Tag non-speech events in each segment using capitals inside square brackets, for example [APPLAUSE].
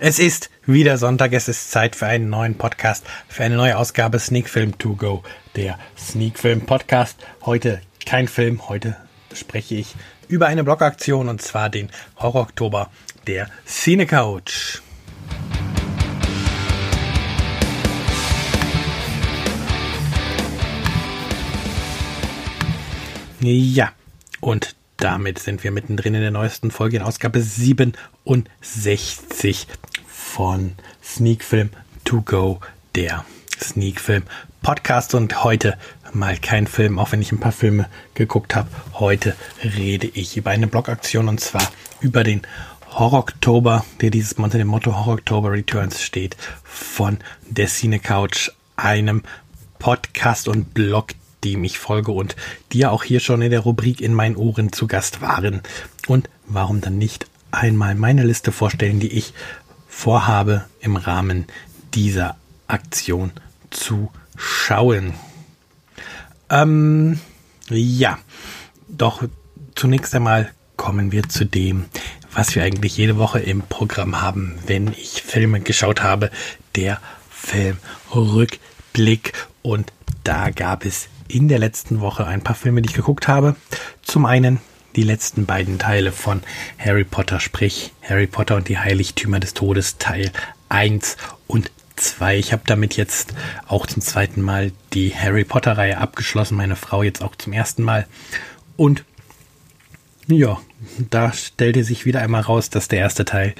Es ist wieder Sonntag, es ist Zeit für einen neuen Podcast, für eine neue Ausgabe Sneak Film To Go, der Sneak Film Podcast. Heute kein Film, heute spreche ich über eine Blogaktion und zwar den Horror Oktober der Cine Couch. Ja, und damit sind wir mittendrin in der neuesten Folge in Ausgabe 67 von Sneak Film To Go, der Sneak Film Podcast. Und heute mal kein Film, auch wenn ich ein paar Filme geguckt habe. Heute rede ich über eine Blogaktion und zwar über den Horror Oktober, der dieses Mal unter dem Motto Horror Oktober Returns steht, von der Cine Couch, einem Podcast und Blog, dem ich folge und die ja auch hier schon in der Rubrik in meinen Ohren zu Gast waren. Und warum dann nicht einmal meine Liste vorstellen, die ich vorhabe im Rahmen dieser Aktion zu schauen. Ähm, ja, doch zunächst einmal kommen wir zu dem, was wir eigentlich jede Woche im Programm haben, wenn ich Filme geschaut habe, der Filmrückblick. Und da gab es in der letzten Woche ein paar Filme, die ich geguckt habe. Zum einen die letzten beiden Teile von Harry Potter, sprich Harry Potter und die Heiligtümer des Todes Teil 1 und 2. Ich habe damit jetzt auch zum zweiten Mal die Harry Potter Reihe abgeschlossen, meine Frau jetzt auch zum ersten Mal. Und ja, da stellte sich wieder einmal raus, dass der erste Teil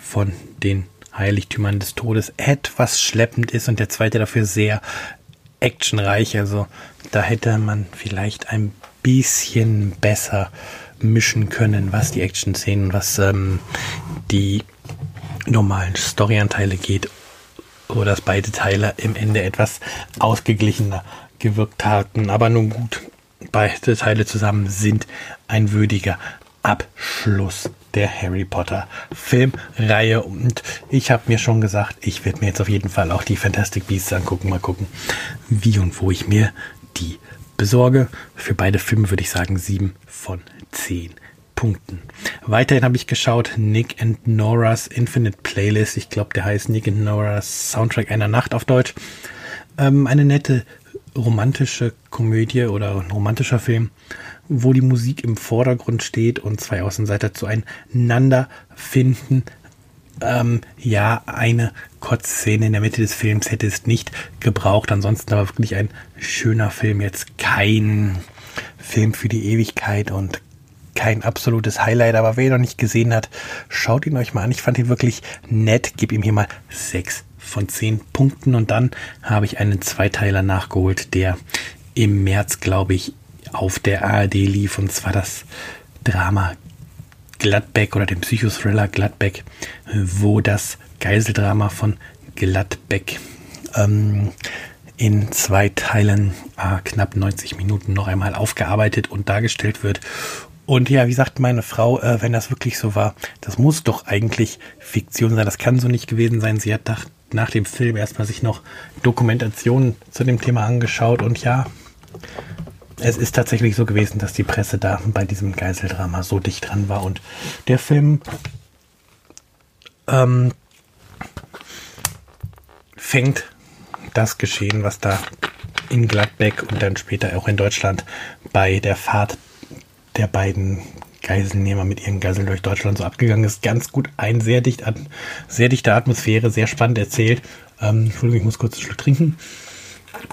von den Heiligtümern des Todes etwas schleppend ist und der zweite dafür sehr actionreich. Also da hätte man vielleicht ein bisschen besser mischen können, was die Action-Szenen, was ähm, die normalen Storyanteile geht, oder dass beide Teile im Ende etwas ausgeglichener gewirkt hatten. Aber nun gut, beide Teile zusammen sind ein würdiger Abschluss der Harry Potter Filmreihe. Und ich habe mir schon gesagt, ich werde mir jetzt auf jeden Fall auch die Fantastic Beasts angucken. Mal gucken, wie und wo ich mir die besorge. Für beide Filme würde ich sagen 7 von 10 Punkten. Weiterhin habe ich geschaut Nick and Nora's Infinite Playlist. Ich glaube, der heißt Nick and Nora's Soundtrack einer Nacht auf Deutsch. Ähm, eine nette romantische Komödie oder ein romantischer Film, wo die Musik im Vordergrund steht und zwei Außenseiter zueinander finden. Ähm, ja, eine Kurzszene in der Mitte des Films hätte es nicht gebraucht. Ansonsten aber wirklich ein schöner Film. Jetzt kein Film für die Ewigkeit und kein absolutes Highlight. Aber wer ihn noch nicht gesehen hat, schaut ihn euch mal an. Ich fand ihn wirklich nett. Gib ihm hier mal sechs von zehn Punkten. Und dann habe ich einen Zweiteiler nachgeholt, der im März, glaube ich, auf der ARD lief. Und zwar das Drama Gladbeck oder den Psychothriller Gladbeck, wo das Geiseldrama von Gladbeck ähm, in zwei Teilen äh, knapp 90 Minuten noch einmal aufgearbeitet und dargestellt wird. Und ja, wie sagt meine Frau, äh, wenn das wirklich so war, das muss doch eigentlich Fiktion sein, das kann so nicht gewesen sein. Sie hat nach, nach dem Film erstmal sich noch Dokumentationen zu dem Thema angeschaut. Und ja, es ist tatsächlich so gewesen, dass die Presse da bei diesem Geiseldrama so dicht dran war. Und der Film ähm, fängt das Geschehen, was da in Gladbeck und dann später auch in Deutschland bei der Fahrt der beiden Geiselnehmer mit ihren Geiseln durch Deutschland so abgegangen ist, ganz gut ein, sehr dicht an, sehr dichte Atmosphäre, sehr spannend erzählt. Ähm, Entschuldigung, ich muss kurz einen Schluck trinken.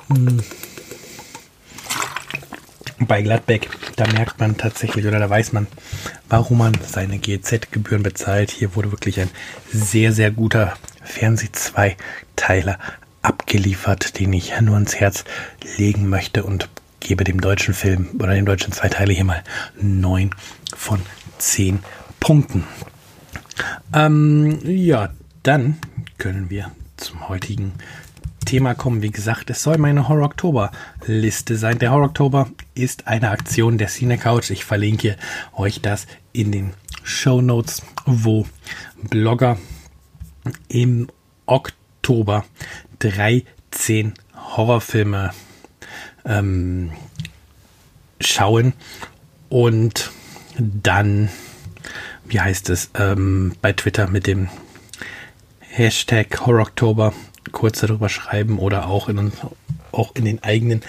Hm bei Gladbeck, da merkt man tatsächlich oder da weiß man, warum man seine GZ-Gebühren bezahlt. Hier wurde wirklich ein sehr, sehr guter Fernseh-2-Teiler abgeliefert, den ich nur ans Herz legen möchte und gebe dem deutschen Film oder dem deutschen Zweiteiler hier mal 9 von 10 Punkten. Ähm, ja, dann können wir zum heutigen Thema kommen. Wie gesagt, es soll meine Horror Oktober Liste sein. Der Horror Oktober ist eine Aktion der Cine Couch. Ich verlinke euch das in den Show Notes, wo Blogger im Oktober 13 Horrorfilme ähm, schauen und dann, wie heißt es, ähm, bei Twitter mit dem Hashtag Horror kurz darüber schreiben oder auch in, auch in den eigenen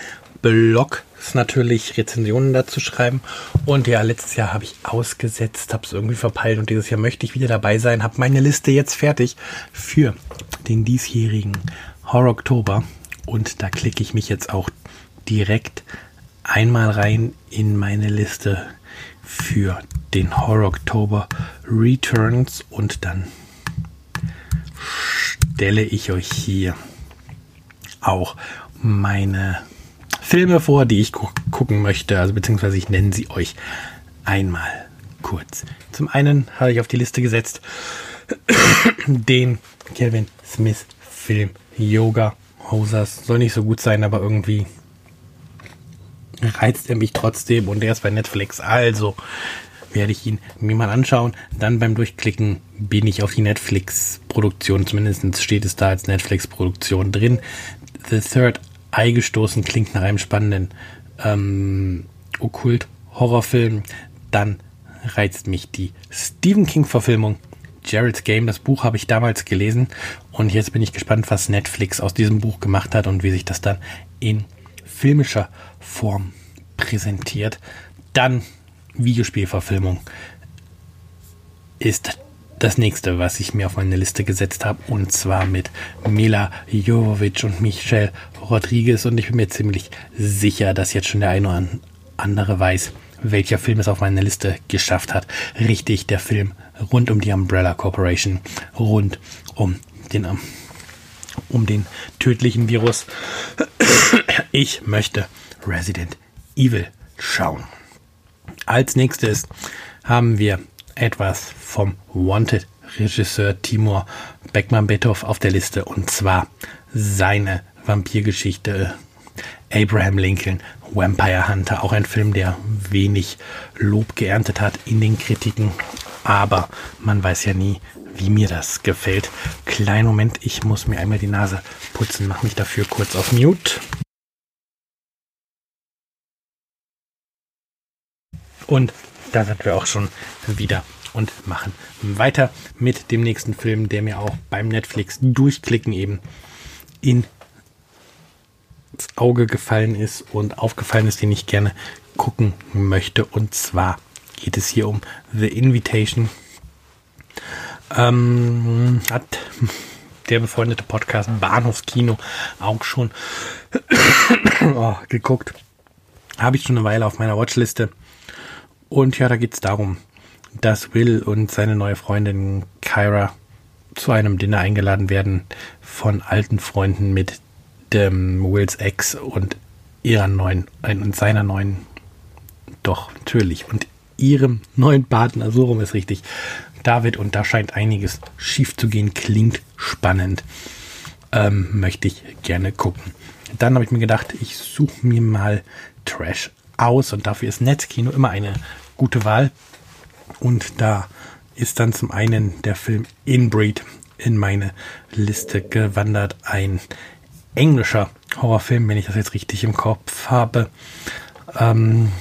Blog natürlich Rezensionen dazu schreiben. Und ja, letztes Jahr habe ich ausgesetzt, habe es irgendwie verpeilt und dieses Jahr möchte ich wieder dabei sein. Habe meine Liste jetzt fertig für den diesjährigen Horror Oktober. Und da klicke ich mich jetzt auch direkt einmal rein in meine Liste für den Horror Oktober Returns und dann stelle ich euch hier auch meine Filme vor, die ich gu gucken möchte, also beziehungsweise ich nenne sie euch einmal kurz. Zum einen habe ich auf die Liste gesetzt [COUGHS] den Kevin Smith Film Yoga Hosers. Soll nicht so gut sein, aber irgendwie reizt er mich trotzdem und der ist bei Netflix. Also werde ich ihn mir mal anschauen. Dann beim Durchklicken bin ich auf die Netflix-Produktion, zumindest steht es da als Netflix-Produktion drin. The Third Ei gestoßen, klingt nach einem spannenden ähm, Okkult-Horrorfilm. Dann reizt mich die Stephen King-Verfilmung Jared's Game. Das Buch habe ich damals gelesen und jetzt bin ich gespannt, was Netflix aus diesem Buch gemacht hat und wie sich das dann in filmischer Form präsentiert. Dann Videospielverfilmung ist das nächste, was ich mir auf meine Liste gesetzt habe, und zwar mit Mila Jovovic und Michelle Rodriguez. Und ich bin mir ziemlich sicher, dass jetzt schon der eine oder andere weiß, welcher Film es auf meine Liste geschafft hat. Richtig, der Film rund um die Umbrella Corporation, rund um den, um den tödlichen Virus. Ich möchte Resident Evil schauen. Als nächstes haben wir etwas vom Wanted-Regisseur Timur Beckmann-Betow auf der Liste und zwar seine Vampirgeschichte Abraham Lincoln, Vampire Hunter, auch ein Film, der wenig Lob geerntet hat in den Kritiken, aber man weiß ja nie, wie mir das gefällt. Kleinen Moment, ich muss mir einmal die Nase putzen, mach mich dafür kurz auf Mute. Und da sind wir auch schon wieder und machen weiter mit dem nächsten Film, der mir auch beim Netflix durchklicken eben in ins Auge gefallen ist und aufgefallen ist, den ich gerne gucken möchte. Und zwar geht es hier um The Invitation. Ähm, hat der befreundete Podcast Bahnhofskino auch schon oh, [COUGHS] geguckt. Habe ich schon eine Weile auf meiner Watchliste. Und ja, da geht es darum, dass Will und seine neue Freundin Kyra zu einem Dinner eingeladen werden von alten Freunden mit dem Wills Ex und ihrer neuen und seiner neuen doch natürlich und ihrem neuen Partner so rum ist richtig. David und da scheint einiges schief zu gehen klingt spannend. Ähm, möchte ich gerne gucken. Dann habe ich mir gedacht ich suche mir mal Trash aus und dafür ist Netzkino immer eine gute Wahl. Und da ist dann zum einen der Film Inbreed in meine Liste gewandert. Ein englischer Horrorfilm, wenn ich das jetzt richtig im Kopf habe. Ähm,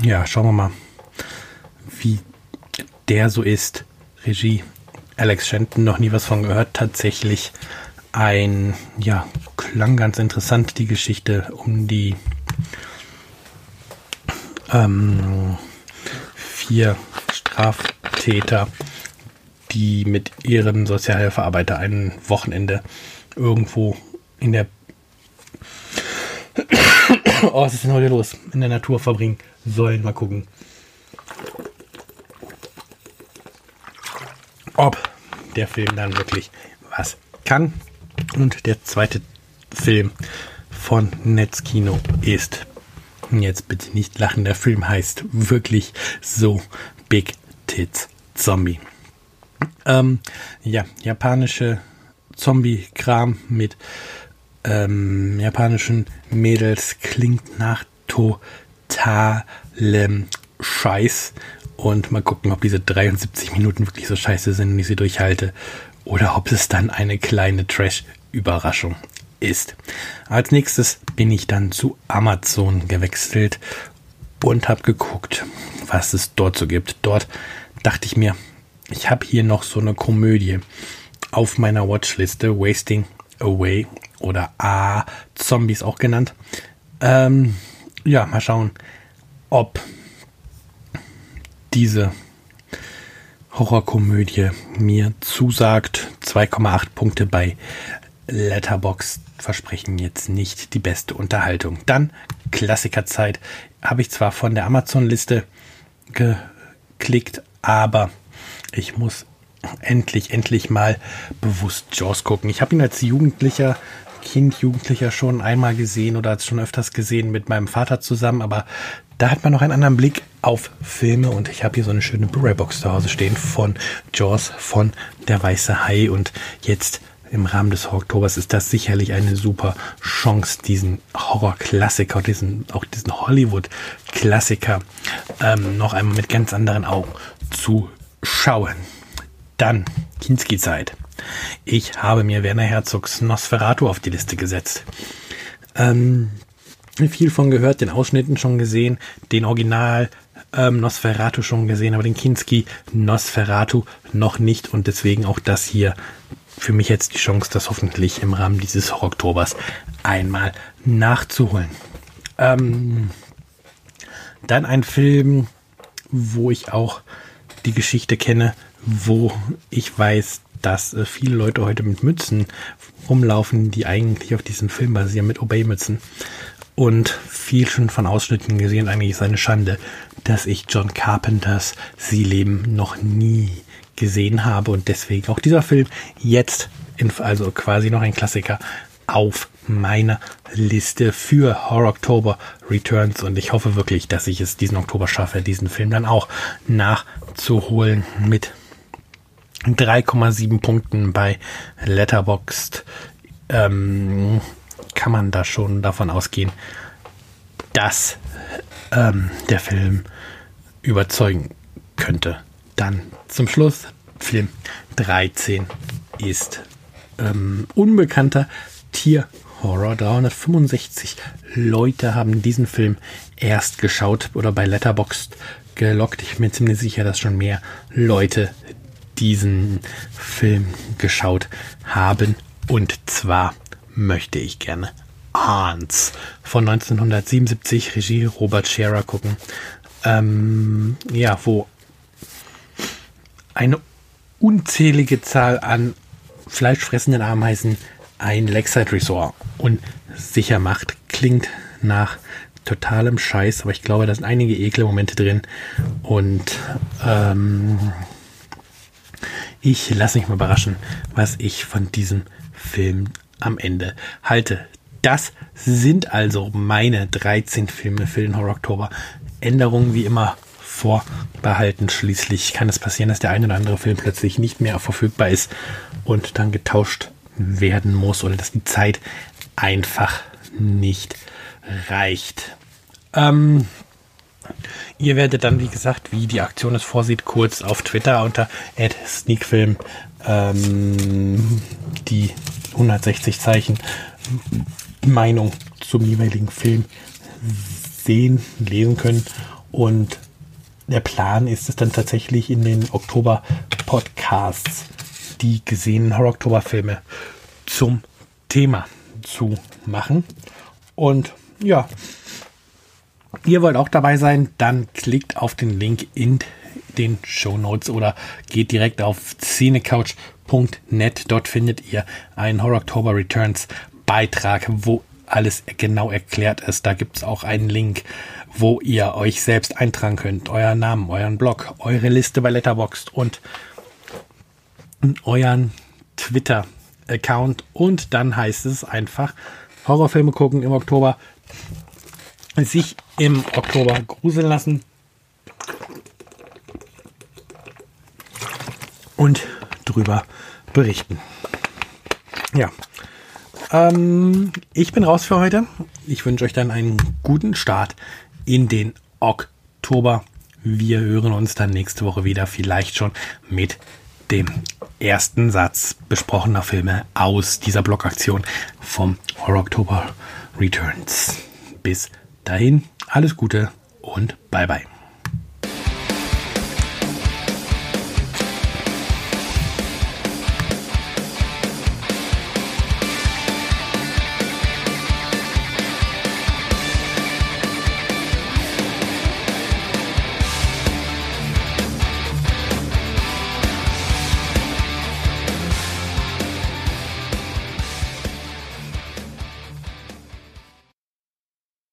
ja, schauen wir mal, wie der so ist. Regie Alex Shenton, noch nie was von gehört. Tatsächlich ein, ja, klang ganz interessant, die Geschichte um die ähm, vier Straftäter, die mit ihren Sozialhilfearbeiter ein Wochenende irgendwo in der [COUGHS] Oh, was ist denn heute los? In der Natur verbringen sollen. Mal gucken. Ob der Film dann wirklich was kann. Und der zweite Film von Netzkino ist Jetzt bitte nicht lachen, der Film heißt wirklich so Big Tits Zombie. Ähm, ja, japanische Zombie-Kram mit ähm, japanischen Mädels klingt nach totalem Scheiß. Und mal gucken, ob diese 73 Minuten wirklich so scheiße sind und ich sie durchhalte. Oder ob es dann eine kleine Trash-Überraschung ist. Als nächstes bin ich dann zu Amazon gewechselt und habe geguckt, was es dort so gibt. Dort dachte ich mir, ich habe hier noch so eine Komödie auf meiner Watchliste, Wasting Away oder A Zombies auch genannt. Ähm, ja, mal schauen, ob diese Horrorkomödie mir zusagt. 2,8 Punkte bei Letterbox versprechen jetzt nicht die beste Unterhaltung. Dann Klassikerzeit habe ich zwar von der Amazon-Liste geklickt, aber ich muss endlich, endlich mal bewusst Jaws gucken. Ich habe ihn als Jugendlicher, Kind, Jugendlicher schon einmal gesehen oder schon öfters gesehen mit meinem Vater zusammen, aber da hat man noch einen anderen Blick auf Filme und ich habe hier so eine schöne Blu-ray-Box zu Hause stehen von Jaws von Der Weiße Hai und jetzt im Rahmen des Oktobers ist das sicherlich eine super Chance, diesen Horror-Klassiker, diesen, auch diesen Hollywood-Klassiker ähm, noch einmal mit ganz anderen Augen zu schauen. Dann Kinski-Zeit. Ich habe mir Werner Herzogs Nosferatu auf die Liste gesetzt. Ähm, viel von gehört, den Ausschnitten schon gesehen, den Original ähm, Nosferatu schon gesehen, aber den Kinski Nosferatu noch nicht und deswegen auch das hier für mich jetzt die Chance, das hoffentlich im Rahmen dieses Oktobers einmal nachzuholen. Ähm, dann ein Film, wo ich auch die Geschichte kenne, wo ich weiß, dass äh, viele Leute heute mit Mützen rumlaufen, die eigentlich auf diesem Film basieren, mit Obey-Mützen. Und viel schon von Ausschnitten gesehen, eigentlich ist eine Schande, dass ich John Carpenters Sie leben noch nie gesehen habe und deswegen auch dieser Film jetzt, in, also quasi noch ein Klassiker, auf meiner Liste für Horror October Returns und ich hoffe wirklich, dass ich es diesen Oktober schaffe, diesen Film dann auch nachzuholen mit 3,7 Punkten bei Letterboxd. Ähm, kann man da schon davon ausgehen, dass ähm, der Film überzeugen könnte. Dann zum Schluss, Film 13 ist ähm, unbekannter Tierhorror. 365 Leute haben diesen Film erst geschaut oder bei Letterboxd gelockt. Ich bin mir ziemlich sicher, dass schon mehr Leute diesen Film geschaut haben. Und zwar möchte ich gerne Hans von 1977, Regie Robert Scherer gucken. Ähm, ja, wo eine unzählige Zahl an fleischfressenden Ameisen ein Lakeside Resort unsicher macht. Klingt nach totalem Scheiß, aber ich glaube, da sind einige ekle Momente drin. Und ähm, ich lasse mich mal überraschen, was ich von diesem Film am Ende halte. Das sind also meine 13 Filme für den Horror Oktober. Änderungen wie immer vorbehalten. Schließlich kann es passieren, dass der ein oder andere Film plötzlich nicht mehr verfügbar ist und dann getauscht werden muss oder dass die Zeit einfach nicht reicht. Ähm, ihr werdet dann, wie gesagt, wie die Aktion es vorsieht, kurz auf Twitter unter sneakfilm ähm, die 160 Zeichen Meinung zum jeweiligen Film sehen, lesen können. Und der Plan ist es dann tatsächlich in den Oktober-Podcasts die gesehenen Horror-Oktober-Filme zum Thema zu machen. Und ja, ihr wollt auch dabei sein, dann klickt auf den Link in den Show Notes oder geht direkt auf scenecouch.net. Dort findet ihr einen Horror October Returns Beitrag, wo alles genau erklärt ist. Da gibt es auch einen Link, wo ihr euch selbst eintragen könnt. Euren Namen, euren Blog, eure Liste bei Letterboxd und euren Twitter-Account. Und dann heißt es einfach Horrorfilme gucken im Oktober. Sich im Oktober gruseln lassen. Und drüber berichten. Ja, ähm, ich bin raus für heute. Ich wünsche euch dann einen guten Start in den Oktober. Wir hören uns dann nächste Woche wieder, vielleicht schon mit dem ersten Satz besprochener Filme aus dieser Blockaktion vom Horror Oktober Returns. Bis dahin, alles Gute und bye bye.